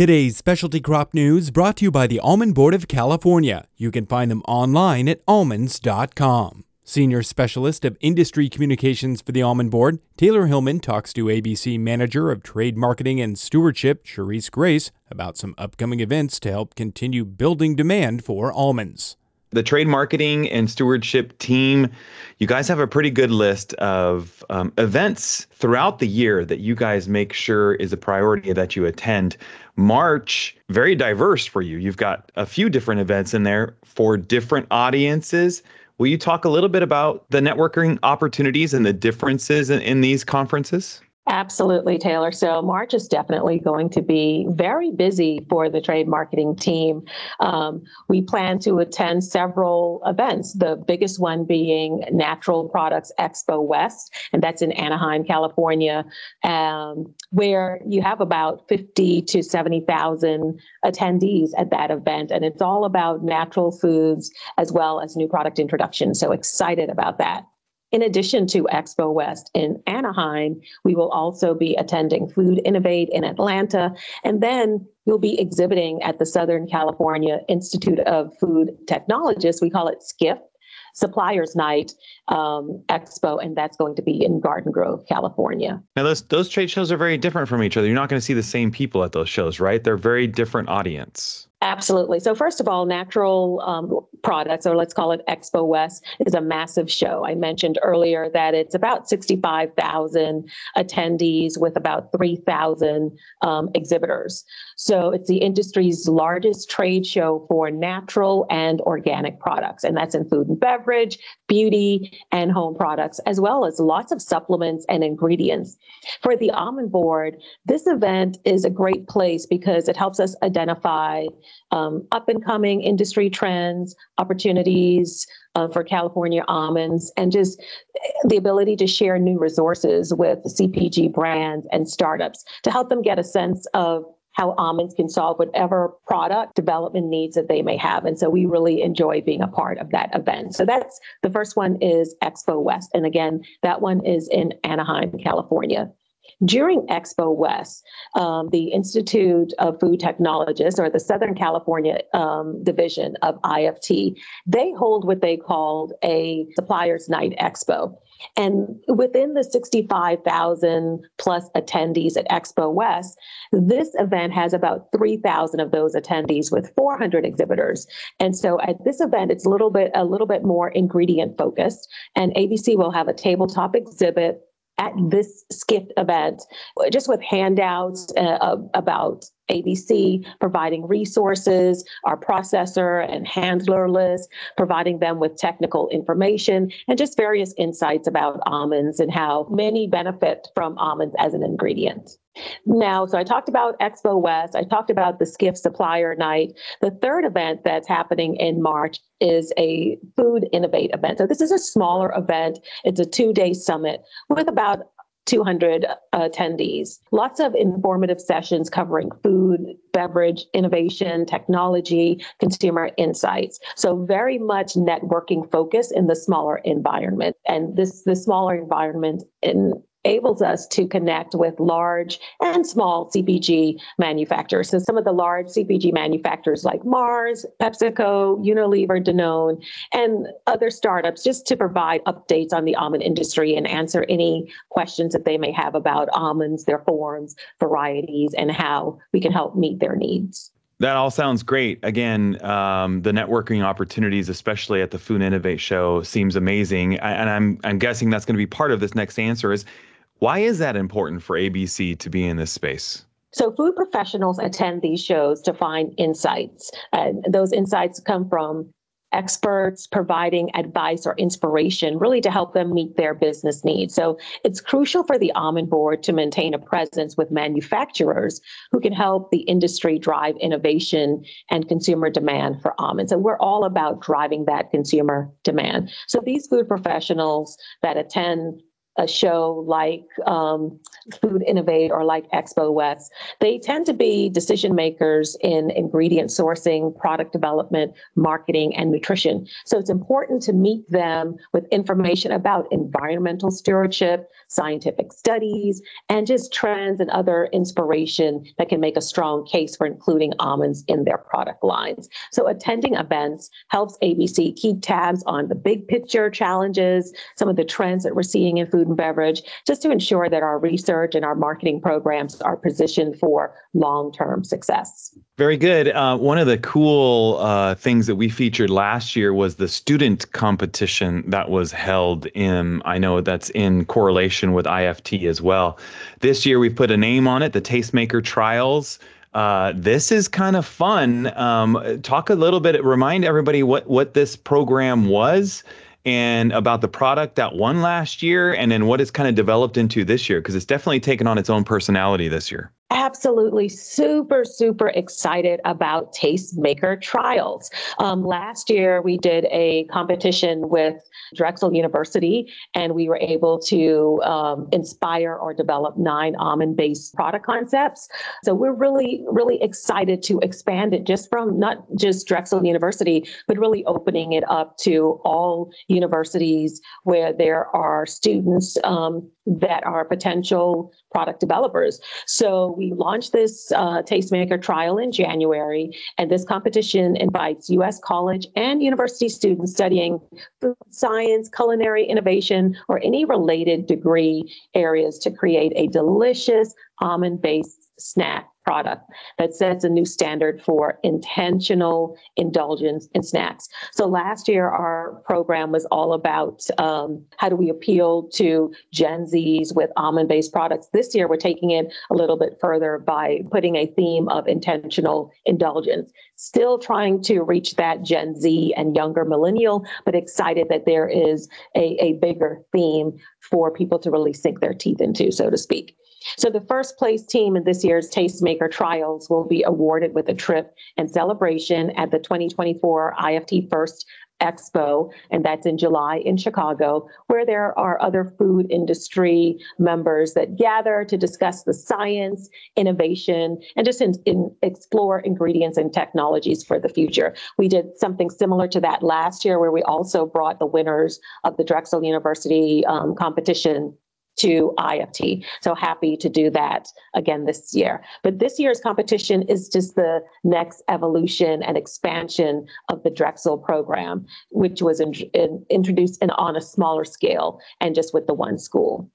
Today's specialty crop news brought to you by the Almond Board of California. You can find them online at almonds.com. Senior Specialist of Industry Communications for the Almond Board, Taylor Hillman talks to ABC Manager of Trade Marketing and Stewardship, Cherise Grace, about some upcoming events to help continue building demand for almonds the trade marketing and stewardship team, you guys have a pretty good list of um, events throughout the year that you guys make sure is a priority that you attend. March, very diverse for you. You've got a few different events in there for different audiences. Will you talk a little bit about the networking opportunities and the differences in, in these conferences? Absolutely, Taylor. So March is definitely going to be very busy for the trade marketing team. Um, we plan to attend several events, the biggest one being Natural Products Expo West, and that's in Anaheim, California, um, where you have about 50 to 70,000 attendees at that event. And it's all about natural foods as well as new product introduction. So excited about that. In addition to Expo West in Anaheim, we will also be attending Food Innovate in Atlanta. And then you'll be exhibiting at the Southern California Institute of Food Technologists. We call it SCIF, Suppliers Night um, Expo, and that's going to be in Garden Grove, California. Now, those those trade shows are very different from each other. You're not going to see the same people at those shows, right? They're very different audience. Absolutely. So, first of all, natural um, products, or let's call it Expo West, is a massive show. I mentioned earlier that it's about 65,000 attendees with about 3,000 um, exhibitors. So, it's the industry's largest trade show for natural and organic products, and that's in food and beverage, beauty, and home products, as well as lots of supplements and ingredients. For the Almond Board, this event is a great place because it helps us identify um, up and coming industry trends, opportunities uh, for California almonds, and just the ability to share new resources with CPG brands and startups to help them get a sense of how almonds can solve whatever product development needs that they may have. And so we really enjoy being a part of that event. So that's the first one is Expo West. And again, that one is in Anaheim, California. During Expo West, um, the Institute of Food Technologists, or the Southern California um, division of IFT, they hold what they called a Suppliers Night Expo. And within the 65,000 plus attendees at Expo West, this event has about 3,000 of those attendees with 400 exhibitors. And so at this event, it's a little bit a little bit more ingredient focused. And ABC will have a tabletop exhibit at this SCIF event, just with handouts uh, about ABC, providing resources, our processor and handler list, providing them with technical information, and just various insights about almonds and how many benefit from almonds as an ingredient. Now, so I talked about Expo West, I talked about the SCIF Supplier Night. The third event that's happening in March is a Food Innovate event. So this is a smaller event. It's a two-day summit with about 200 attendees. Lots of informative sessions covering food, beverage, innovation, technology, consumer insights. So very much networking focus in the smaller environment. And this the smaller environment in enables us to connect with large and small CPG manufacturers. So some of the large CPG manufacturers like Mars, PepsiCo, Unilever, Danone, and other startups just to provide updates on the almond industry and answer any questions that they may have about almonds, their forms, varieties, and how we can help meet their needs. That all sounds great. Again, um, the networking opportunities, especially at the Food Innovate Show, seems amazing. and I'm I'm guessing that's going to be part of this next answer. Is why is that important for ABC to be in this space? So, food professionals attend these shows to find insights. And those insights come from experts providing advice or inspiration, really to help them meet their business needs. So, it's crucial for the Almond Board to maintain a presence with manufacturers who can help the industry drive innovation and consumer demand for almonds. And we're all about driving that consumer demand. So, these food professionals that attend a show like um, Food Innovate or like Expo West, they tend to be decision makers in ingredient sourcing, product development, marketing, and nutrition. So it's important to meet them with information about environmental stewardship, scientific studies, and just trends and other inspiration that can make a strong case for including almonds in their product lines. So attending events helps ABC keep tabs on the big picture challenges, some of the trends that we're seeing in food and beverage, just to ensure that our research and our marketing programs are positioned for long term success. Very good. Uh, one of the cool uh, things that we featured last year was the student competition that was held in, I know that's in correlation with IFT as well. This year we've put a name on it, the Tastemaker Trials. Uh, this is kind of fun. Um, talk a little bit, remind everybody what, what this program was and about the product that won last year and then what it's kind of developed into this year because it's definitely taken on its own personality this year absolutely super, super excited about Tastemaker trials. Um, last year, we did a competition with Drexel University, and we were able to um, inspire or develop nine almond based product concepts. So we're really, really excited to expand it just from not just Drexel University, but really opening it up to all universities where there are students um, that are potential product developers. So we launched this uh, Tastemaker trial in January, and this competition invites U.S. college and university students studying food science, culinary innovation, or any related degree areas to create a delicious almond based snack product that sets a new standard for intentional indulgence in snacks. So last year, our program was all about um, how do we appeal to Gen Zs with almond based products. This year, we're taking it a little bit further by putting a theme of intentional indulgence. Still trying to reach that Gen Z and younger millennial, but excited that there is a, a bigger theme for people to really sink their teeth into, so to speak. So the first place team in this year's Tastemaker trials will be awarded with a trip and celebration at the 2024 IFT First Expo, and that's in July in Chicago, where there are other food industry members that gather to discuss the science, innovation, and just in, in explore ingredients and technologies for the future. We did something similar to that last year, where we also brought the winners of the Drexel University um, competition to IFT. So happy to do that again this year. But this year's competition is just the next evolution and expansion of the Drexel program, which was in, in, introduced in, on a smaller scale and just with the one school.